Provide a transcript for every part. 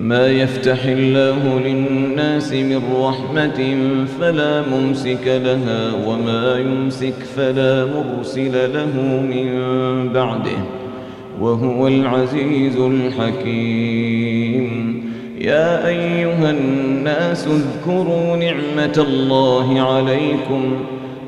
ما يفتح الله للناس من رحمة فلا ممسك لها وما يمسك فلا مرسل له من بعده وهو العزيز الحكيم. يا أيها الناس اذكروا نعمة الله عليكم.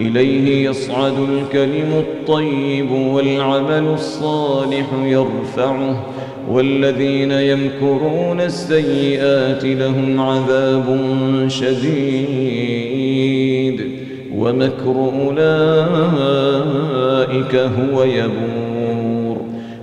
إليه يصعد الكلم الطيب والعمل الصالح يرفعه والذين يمكرون السيئات لهم عذاب شديد. ومكر أولئك هو يبور.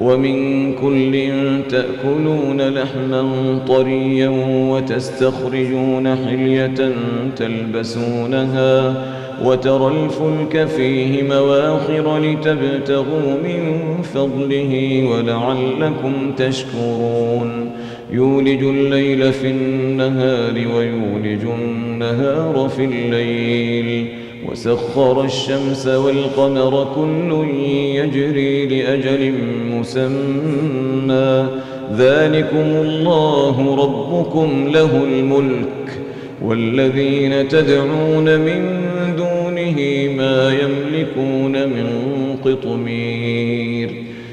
ومن كل تأكلون لحما طريا وتستخرجون حلية تلبسونها وترى الفلك فيه مواخر لتبتغوا من فضله ولعلكم تشكرون. يولج الليل في النهار ويولج النهار في الليل. وسخر الشمس والقمر كل يجري لأجل مسمى. ذلكم الله ربكم له الملك. والذين تدعون من دونه ما يملكون من قطمير.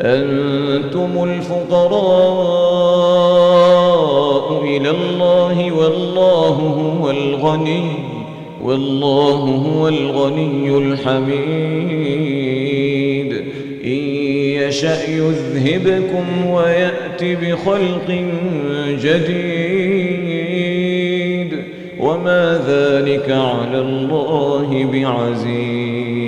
أنتم الفقراء إلى الله والله هو الغني والله هو الغني الحميد. إن يشأ يذهبكم ويأت بخلق جديد. وما ذلك على الله بعزيز.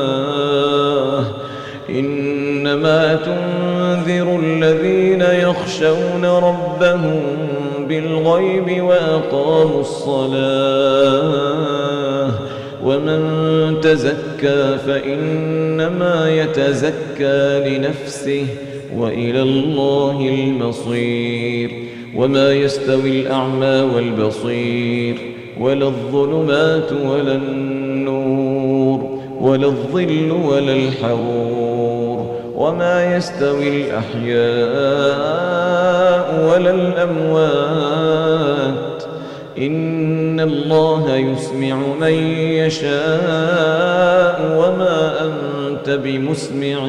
إنما تنذر الذين يخشون ربهم بالغيب وأقاموا الصلاة ومن تزكى فإنما يتزكى لنفسه وإلى الله المصير وما يستوي الأعمى والبصير ولا الظلمات ولا النور ولا الظل ولا الحرور وما يستوي الأحياء ولا الأموات. إن الله يسمع من يشاء وما أنت بمسمع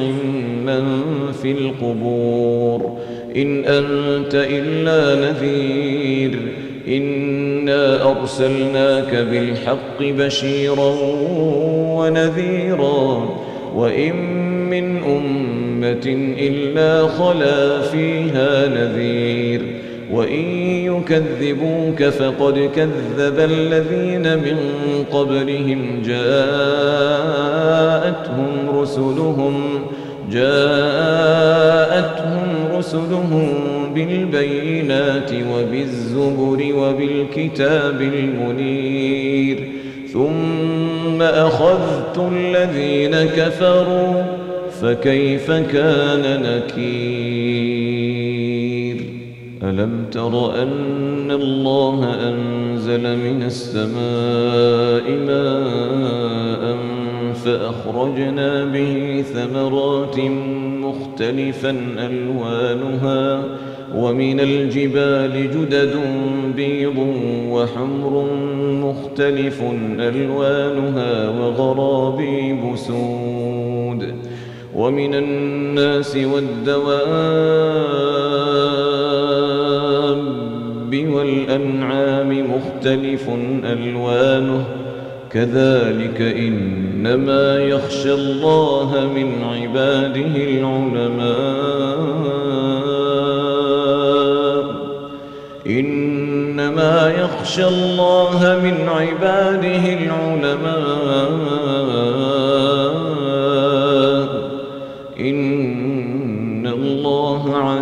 من في القبور. إن أنت إلا نذير. إنا أرسلناك بالحق بشيرا ونذيرا. وإن من أمة إلا خلا فيها نذير. وإن يكذبوك فقد كذب الذين من قبلهم. جاءتهم رسلهم جاءتهم رسلهم بالبينات وبالزبر وبالكتاب المنير. ثم أخذت الذين كفروا فكيف كان نكير؟ ألم تر أن الله أنزل من السماء ماء فأخرجنا به ثمرات مختلفا ألوانها ومن الجبال جدد بيض وحمر مختلف ألوانها وغرابيب سود ومن الناس والدواب والأنعام مختلف ألوانه. كذلك إنما يخشى الله من عباده العلماء. إنما يخشى الله من عباده العلماء.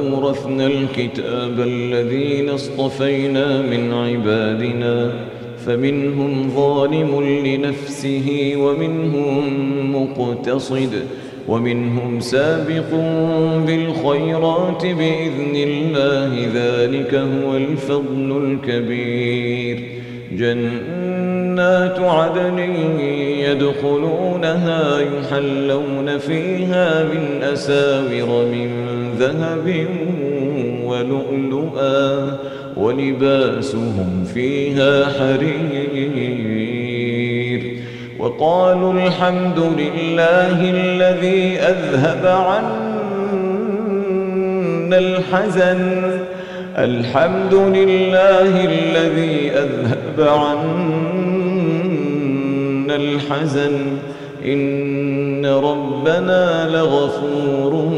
ثم أورثنا الكتاب الذين اصطفينا من عبادنا فمنهم ظالم لنفسه ومنهم مقتصد ومنهم سابق بالخيرات بإذن الله ذلك هو الفضل الكبير. جنات عدن يدخلونها يحلون فيها من أساور من ذهب ولؤلؤا ولباسهم فيها حرير. وقالوا الحمد لله الذي أذهب عنا الحزن. الحمد لله الذي أذهب عنا الحزن. إن ربنا لغفور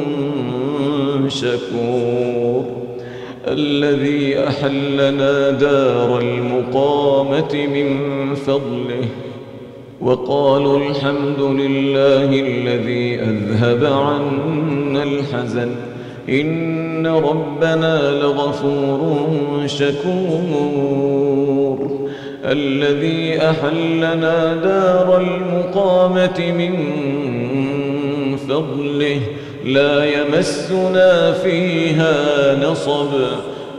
شكور. الذي أحلنا دار المقامة من فضله. وقالوا الحمد لله الذي أذهب عنا الحزن. إن ربنا لغفور شكور. الذي أحلنا دار المقامة من فضله لا يمسنا فيها نصب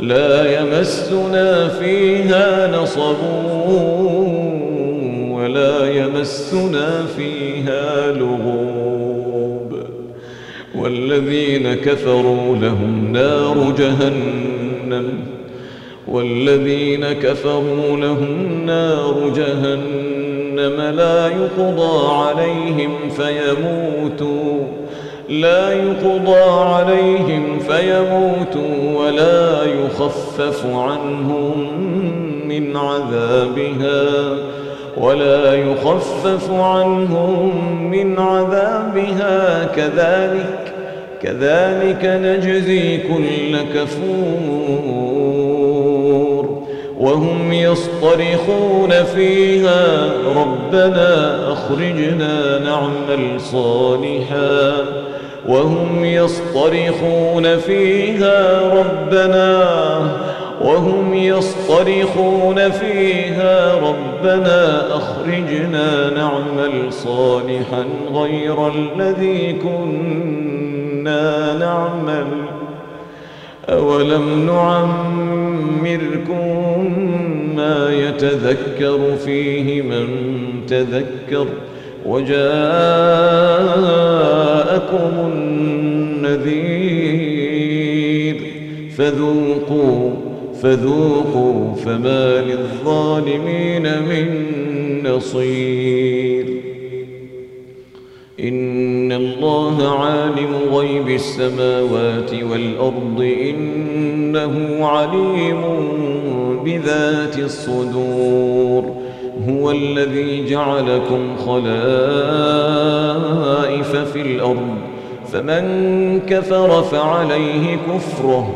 لا يمسنا فيها نصب ولا يمسنا فيها لغوب. والذين كفروا لهم نار جهنم. والذين كفروا لهم نار جهنم لا يقضى عليهم فيموتوا لا يقضى عليهم فيموتوا ولا يخفف عنهم من عذابها ولا يخفف عنهم من عذابها. كذلك كذلك نجزي كل كفور. وهم يصطرخون فيها. ربنا أخرجنا نعمل صالحا. وهم يصطرخون فيها. ربنا وهم يصطرخون فيها. ربنا أخرجنا نعمل صالحا غير الذي كنا نعمل. أولم نعمركم يتذكر فيه من تذكر وجاءكم النذير فذوقوا فذوقوا فما للظالمين من نصير. إن الله عالم غيب السماوات والأرض إنه عليم بذات الصدور. هو الذي جعلكم خلائف في الأرض فمن كفر فعليه كفره.